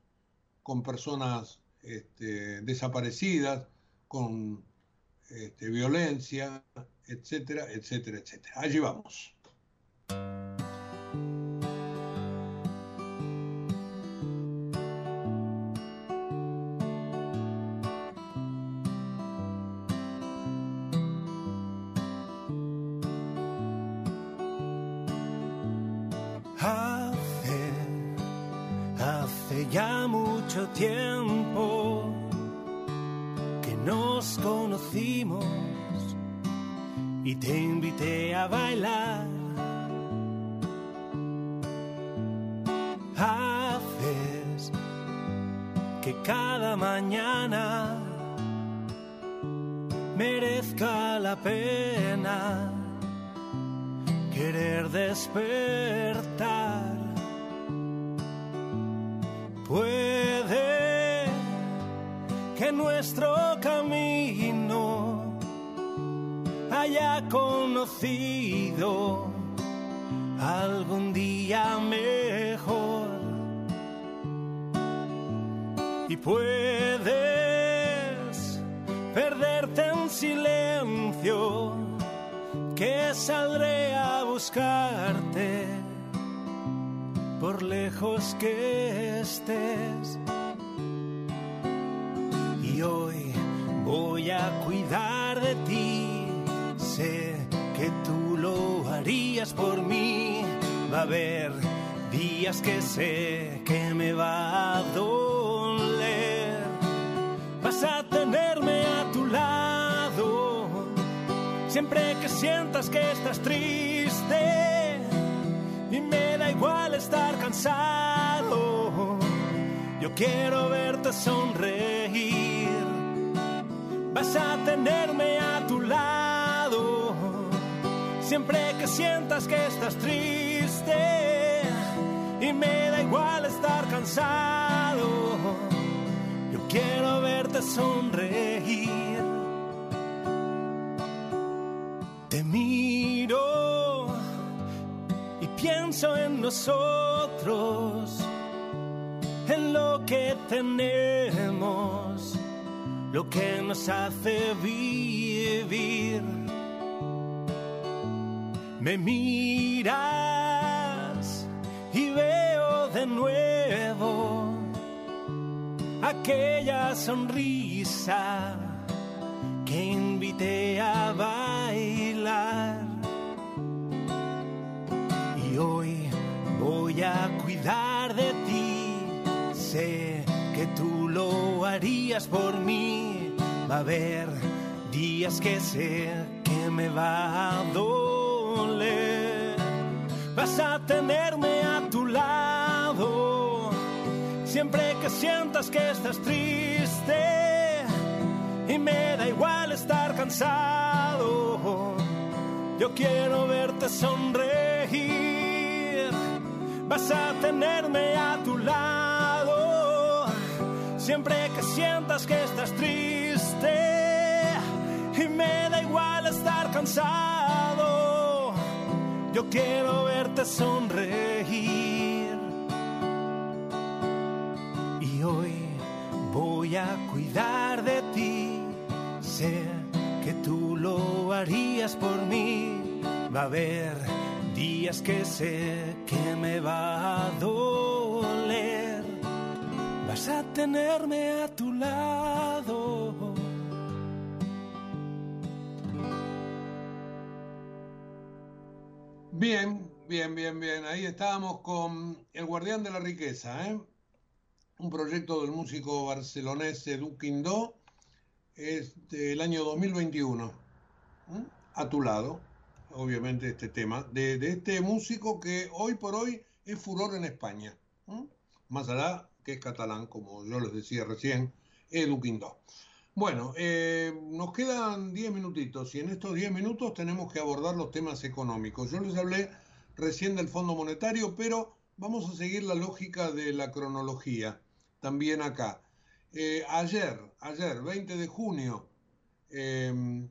con personas este, desaparecidas, con este, violencia, etcétera, etcétera, etcétera. Allí vamos.
Tiempo que nos conocimos y te invité a bailar. Haces que cada mañana merezca la pena querer despertar. Puede que nuestro camino haya conocido algún día mejor. Y puedes perderte en silencio, que saldré a buscarte por lejos que estés voy a cuidar de ti. Sé que tú lo harías por mí. Va a haber días que sé que me va a doler. Vas a tenerme a tu lado. Siempre que sientas que estás triste. Y me da igual estar cansado. Yo quiero verte sonreír vas a tenerme a tu lado. Siempre que sientas que estás triste y me da igual estar cansado, yo quiero verte sonreír. Te miro y pienso en nosotros, en lo que tenemos lo que nos hace vivir. Me miras y veo de nuevo aquella sonrisa que invité a bailar. Y hoy voy a cuidar de ti, harías por mí. Va a haber días que sé que me va a doler. Vas a tenerme a tu lado. Siempre que sientas que estás triste y me da igual estar cansado. Yo quiero verte sonreír. Vas a tenerme a tu lado Siempre que sientas que estás triste y me da igual estar cansado, yo quiero verte sonreír. Y hoy voy a cuidar de ti, sé que tú lo harías por mí. Va a haber días que sé que me va a doler tenerme a tu lado.
Bien, bien, bien, bien. Ahí estábamos con El Guardián de la Riqueza, ¿eh? un proyecto del músico barcelonés Edu Quindó, este, el año 2021. A tu lado, obviamente, este tema, de, este músico que hoy por hoy es furor en España. Más allá que es catalán, como yo les decía recién, Edu Quindó. Bueno, eh, nos quedan 10 minutitos y en estos 10 minutos tenemos que abordar los temas económicos. Yo les hablé recién del Fondo Monetario, pero vamos a seguir la lógica de la cronología también acá. Eh, ayer, ayer, 20 de junio, eh,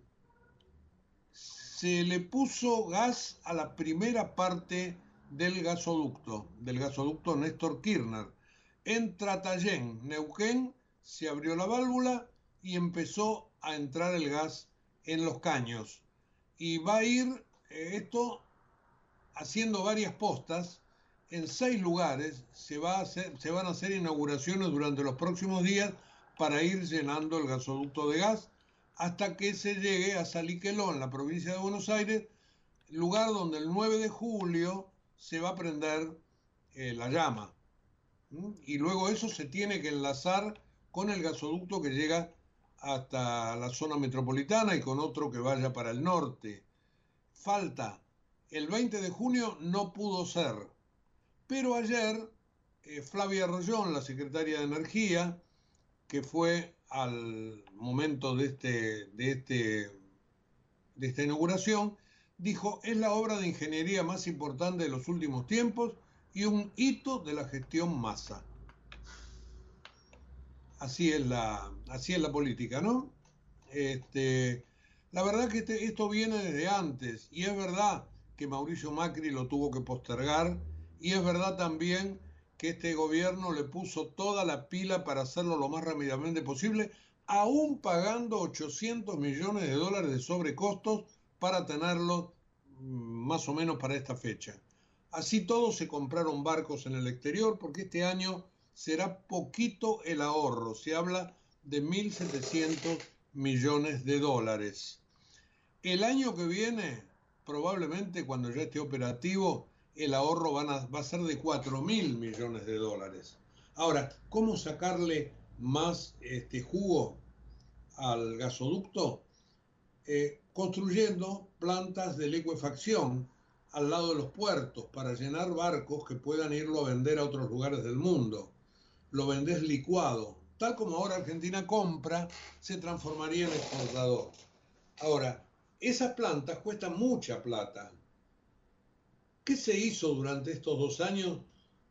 se le puso gas a la primera parte del gasoducto, del gasoducto Néstor Kirchner. En Tratallén, Neuquén, se abrió la válvula y empezó a entrar el gas en los caños. Y va a ir eh, esto haciendo varias postas en seis lugares. Se van a hacer inauguraciones durante los próximos días para ir llenando el gasoducto de gas hasta que se llegue a Saliqueló, en la provincia de Buenos Aires, lugar donde el 9 de julio se va a prender eh, la llama. Y luego eso se tiene que enlazar con el gasoducto que llega hasta la zona metropolitana y con otro que vaya para el norte. Falta. El 20 de junio no pudo ser. Pero ayer eh, Flavia Rollón, la secretaria de Energía, que fue al momento de, este, de, este, de esta inauguración, dijo, es la obra de ingeniería más importante de los últimos tiempos y un hito de la gestión masa. Así es la, así es la política, ¿no? Este, la verdad que este, esto viene desde antes y es verdad que Mauricio Macri lo tuvo que postergar y es verdad también que este gobierno le puso toda la pila para hacerlo lo más rápidamente posible, aún pagando 800 millones de dólares de sobrecostos para tenerlo mm, más o menos para esta fecha. Así todos se compraron barcos en el exterior porque este año será poquito el ahorro, se habla de 1.700 millones de dólares. El año que viene, probablemente cuando ya esté operativo, el ahorro va a ser de 4 mil millones de dólares. Ahora, ¿cómo sacarle más este, jugo al gasoducto? Eh, construyendo plantas de liquefacción al lado de los puertos para llenar barcos que puedan irlo a vender a otros lugares del mundo. Lo vendés licuado. Tal como ahora Argentina compra, se transformaría en exportador. Ahora, esas plantas cuestan mucha plata. ¿Qué se hizo durante estos dos años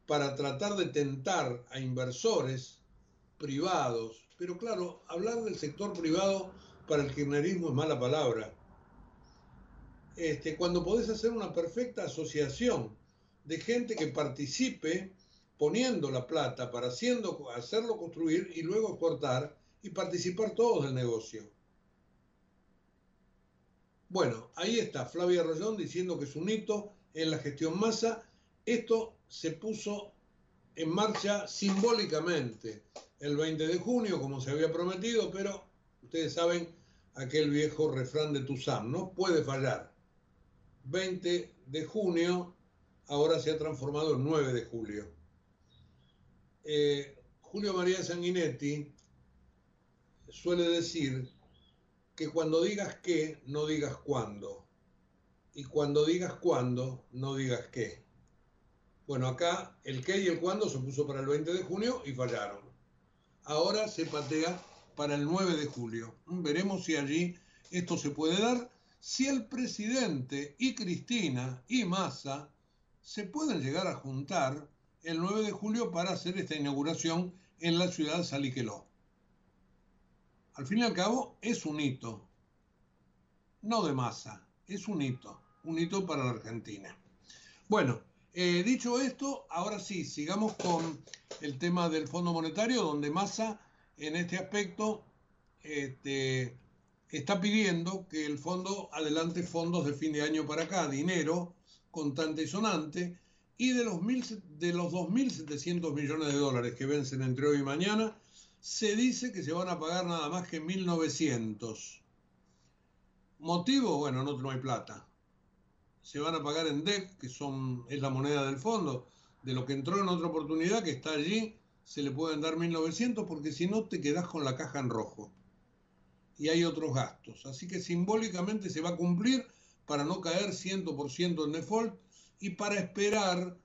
para tratar de tentar a inversores privados? Pero claro, hablar del sector privado para el kirchnerismo es mala palabra. Este, cuando podés hacer una perfecta asociación de gente que participe poniendo la plata para haciendo, hacerlo construir y luego exportar y participar todos del negocio. Bueno, ahí está Flavia Rollón diciendo que es un hito en la gestión masa. Esto se puso en marcha simbólicamente el 20 de junio, como se había prometido, pero ustedes saben aquel viejo refrán de Tuzán, no puede fallar. 20 de junio ahora se ha transformado en 9 de julio. Eh, Julio María Sanguinetti suele decir que cuando digas qué, no digas cuándo y cuando digas cuándo, no digas qué. Bueno, acá el qué y el cuándo se puso para el 20 de junio y fallaron. Ahora se patea para el 9 de julio. Veremos si allí esto se puede dar, si el presidente y Cristina y Massa se pueden llegar a juntar el 9 de julio para hacer esta inauguración en la ciudad de Saliqueló. Al fin y al cabo es un hito, no de masa, es un hito un hito para la Argentina. Bueno, eh, dicho esto, ahora sí, sigamos con el tema del Fondo Monetario, donde Massa en este aspecto este, está pidiendo que el fondo adelante fondos de fin de año para acá, dinero contante y sonante, y de los, mil, de los 2.700 millones de dólares que vencen entre hoy y mañana, se dice que se van a pagar nada más que 1.900. ¿Motivo? Bueno, no, no hay plata se van a pagar en DEC, que son, es la moneda del fondo. De lo que entró en otra oportunidad, que está allí, se le pueden dar 1.900 porque si no te quedas con la caja en rojo. Y hay otros gastos. Así que simbólicamente se va a cumplir para no caer 100% en default y para esperar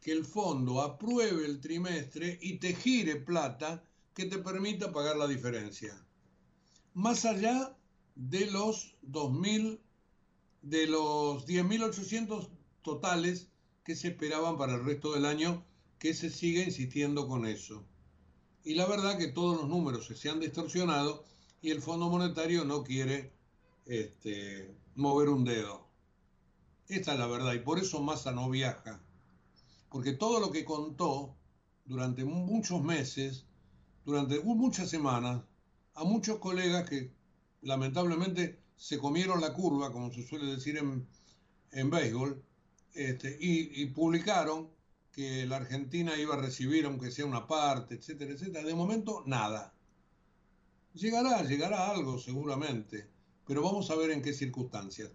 que el fondo apruebe el trimestre y te gire plata que te permita pagar la diferencia. más allá de los 2.000, de los 10.800 totales que se esperaban para el resto del año, que se sigue insistiendo con eso. Y la verdad que todos los números se han distorsionado y el Fondo Monetario no quiere este, mover un dedo. Esta es la verdad y por eso Massa no viaja. Porque todo lo que contó durante muchos meses, durante muchas semanas, a muchos colegas que lamentablemente se comieron la curva, como se suele decir en, en béisbol, este, y, publicaron que la Argentina iba a recibir, aunque sea una parte, etcétera, etcétera. De momento, nada. Llegará, llegará algo seguramente, pero vamos a ver en qué circunstancias.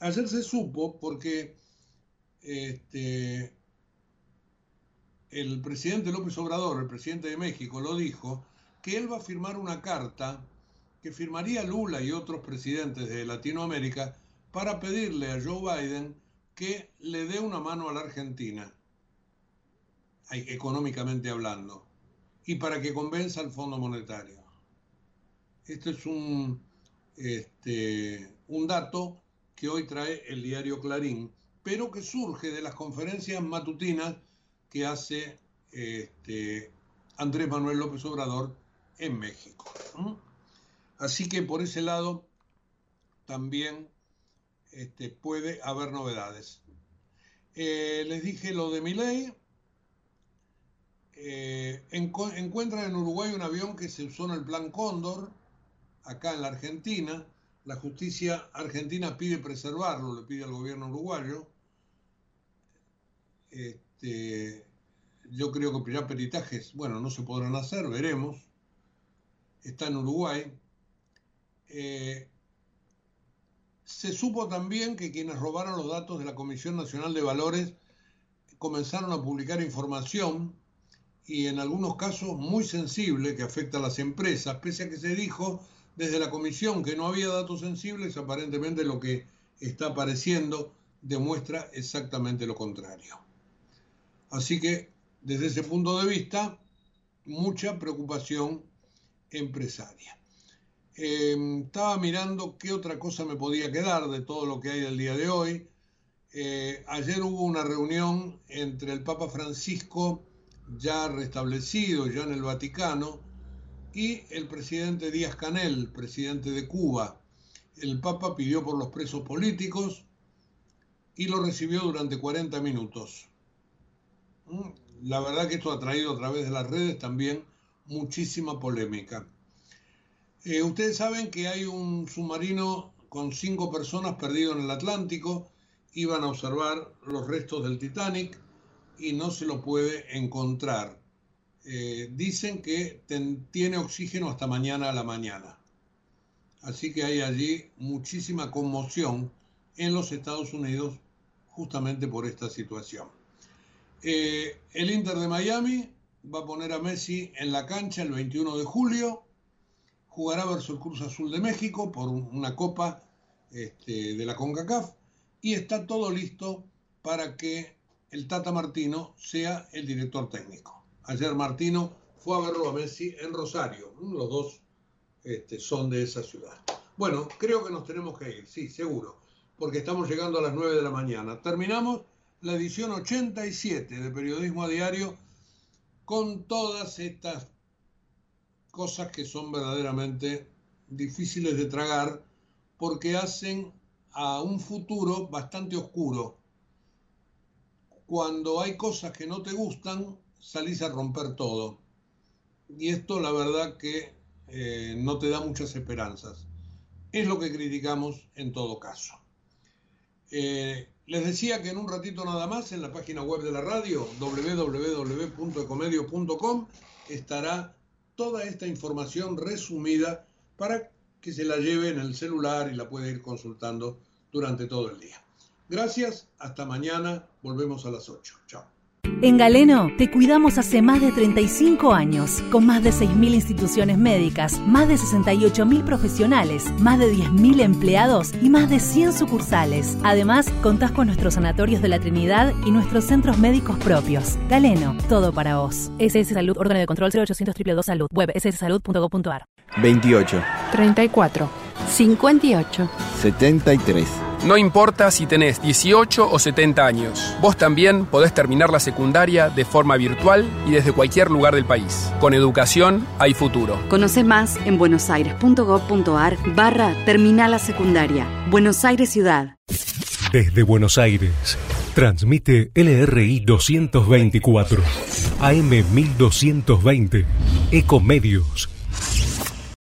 Ayer se supo porque este, el presidente López Obrador, el presidente de México, lo dijo, que él va a firmar una carta que firmaría Lula y otros presidentes de Latinoamérica para pedirle a Joe Biden que le dé una mano a la Argentina, económicamente hablando, y para que convenza al Fondo Monetario. Este es un, este, un dato que hoy trae el diario Clarín, pero que surge de las conferencias matutinas que hace este, Andrés Manuel López Obrador en México. Así que por ese lado también este, puede haber novedades. Eh, les dije lo de mi ley. Eh, encuentran en Uruguay un avión que se usó en el plan Cóndor, acá en la Argentina. La justicia argentina pide preservarlo, le pide al gobierno uruguayo. Este, yo creo que ya peritajes, bueno, no se podrán hacer, veremos. Está en Uruguay. Eh, se supo también que quienes robaron los datos de la Comisión Nacional de Valores comenzaron a publicar información y en algunos casos muy sensible que afecta a las empresas, pese a que se dijo desde la comisión que no había datos sensibles, aparentemente lo que está apareciendo demuestra exactamente lo contrario. Así que desde ese punto de vista, mucha preocupación empresaria. Em, estaba mirando qué otra cosa me podía quedar de todo lo que hay el día de hoy. Eh, ayer hubo una reunión entre el Papa Francisco, ya restablecido, ya en el Vaticano, y el presidente Díaz Canel, presidente de Cuba. El Papa pidió por los presos políticos y lo recibió durante 40 minutos. Mm, la verdad que esto ha traído a través de las redes también muchísima polémica. Eh, ustedes saben que hay un submarino con cinco personas perdido en el Atlántico, iban a observar los restos del Titanic y no se lo puede encontrar. Eh, dicen que tiene oxígeno hasta mañana a la mañana. Así que hay allí muchísima conmoción en los Estados Unidos justamente por esta situación. Eh, el Inter de Miami va a poner a Messi en la cancha el 21 de julio. Jugará versus el Cruz Azul de México por una copa este, de la CONCACAF. Y está todo listo para que el Tata Martino sea el director técnico. Ayer Martino fue a verlo a Messi en Rosario. Los dos este, son de esa ciudad. Bueno, creo que nos tenemos que ir, sí, seguro, porque estamos llegando a las 9 de la mañana. Terminamos la edición 87 de Periodismo a Diario con todas estas cosas que son verdaderamente difíciles de tragar porque hacen a un futuro bastante oscuro. Cuando hay cosas que no te gustan, salís a romper todo. Y esto la verdad que eh, no te da muchas esperanzas. Es lo que criticamos en todo caso. Eh, les decía que en un ratito nada más en la página web de la radio, www.ecomedio.com, estará toda esta información resumida para que se la lleve en el celular y la pueda ir consultando durante todo el día. Gracias, hasta mañana, volvemos a las 8. Chao.
En Galeno te cuidamos hace más de 35 años, con más de 6.000 instituciones médicas, más de 68.000 profesionales, más de 10.000 empleados y más de 100 sucursales. Además, contás con nuestros sanatorios de la Trinidad y nuestros centros médicos propios. Galeno, todo para vos. SS Salud, órgano de control 0800 222 Salud, web sssalud.gov.ar.
28.
34.
58.
73.
No importa si tenés 18 o 70 años, vos también podés terminar la secundaria de forma virtual y desde cualquier lugar del país. Con educación hay futuro.
Conoce más en buenosaires.gov.ar barra Terminal la Secundaria. Buenos Aires Ciudad.
Desde Buenos Aires, transmite LRI 224, AM 1220, Ecomedios